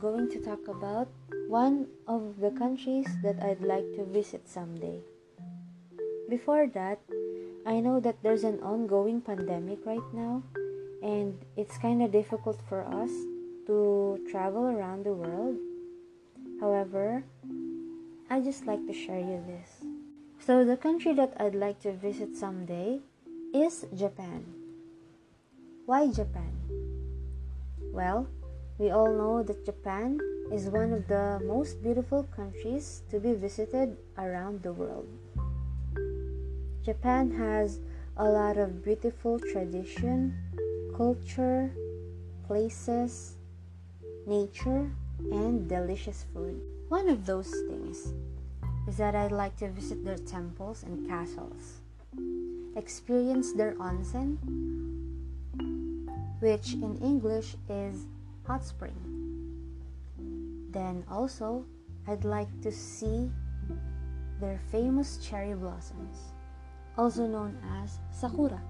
to talk about one of the countries that I'd like to visit someday. Before that, I know that there's an ongoing pandemic right now, and it's kind of difficult for us to travel around the world. However, I just like to share you this. So, the country that I'd like to visit someday is Japan. Why Japan? Well, we all know that Japan is one of the most beautiful countries to be visited around the world. Japan has a lot of beautiful tradition, culture, places, nature, and delicious food. One of those things is that I'd like to visit their temples and castles, experience their onsen, which in English is hot spring. Then also, I'd like to see their famous cherry blossoms, also known as sakura.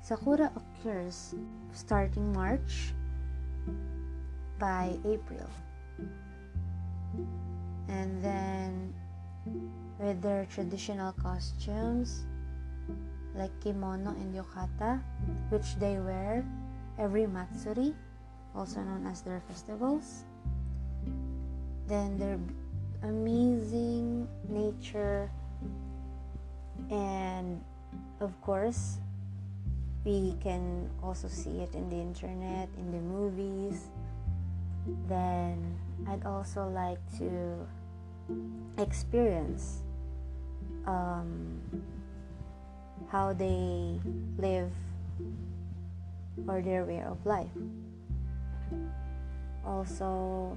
Sakura occurs starting March by April. And then with their traditional costumes like kimono and yukata, which they wear every Matsuri, also known as their festivals. Then their amazing nature, and of course, we can also see it in the internet, in the movies. Then I'd also like to experience um, how they live or their way of life. Also,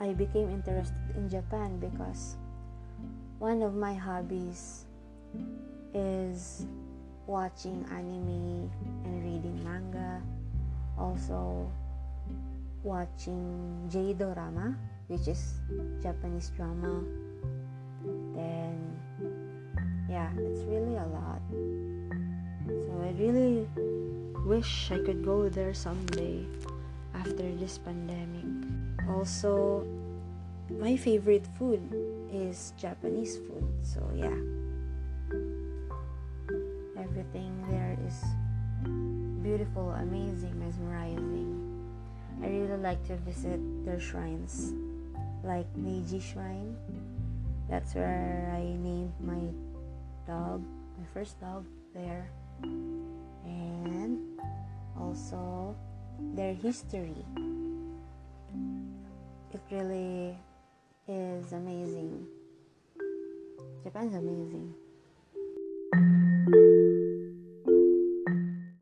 I became interested in Japan because one of my hobbies is watching anime and reading manga. Also, watching J drama, which is Japanese drama. Then, yeah, it's really a lot. So, I really wish I could go there someday after this pandemic. Also, my favorite food is Japanese food. So, yeah. Everything there is beautiful, amazing, mesmerizing. I really like to visit their shrines, like Meiji Shrine. That's where I named my dog, my first dog, there. And also their history. It really is amazing. Japan's amazing.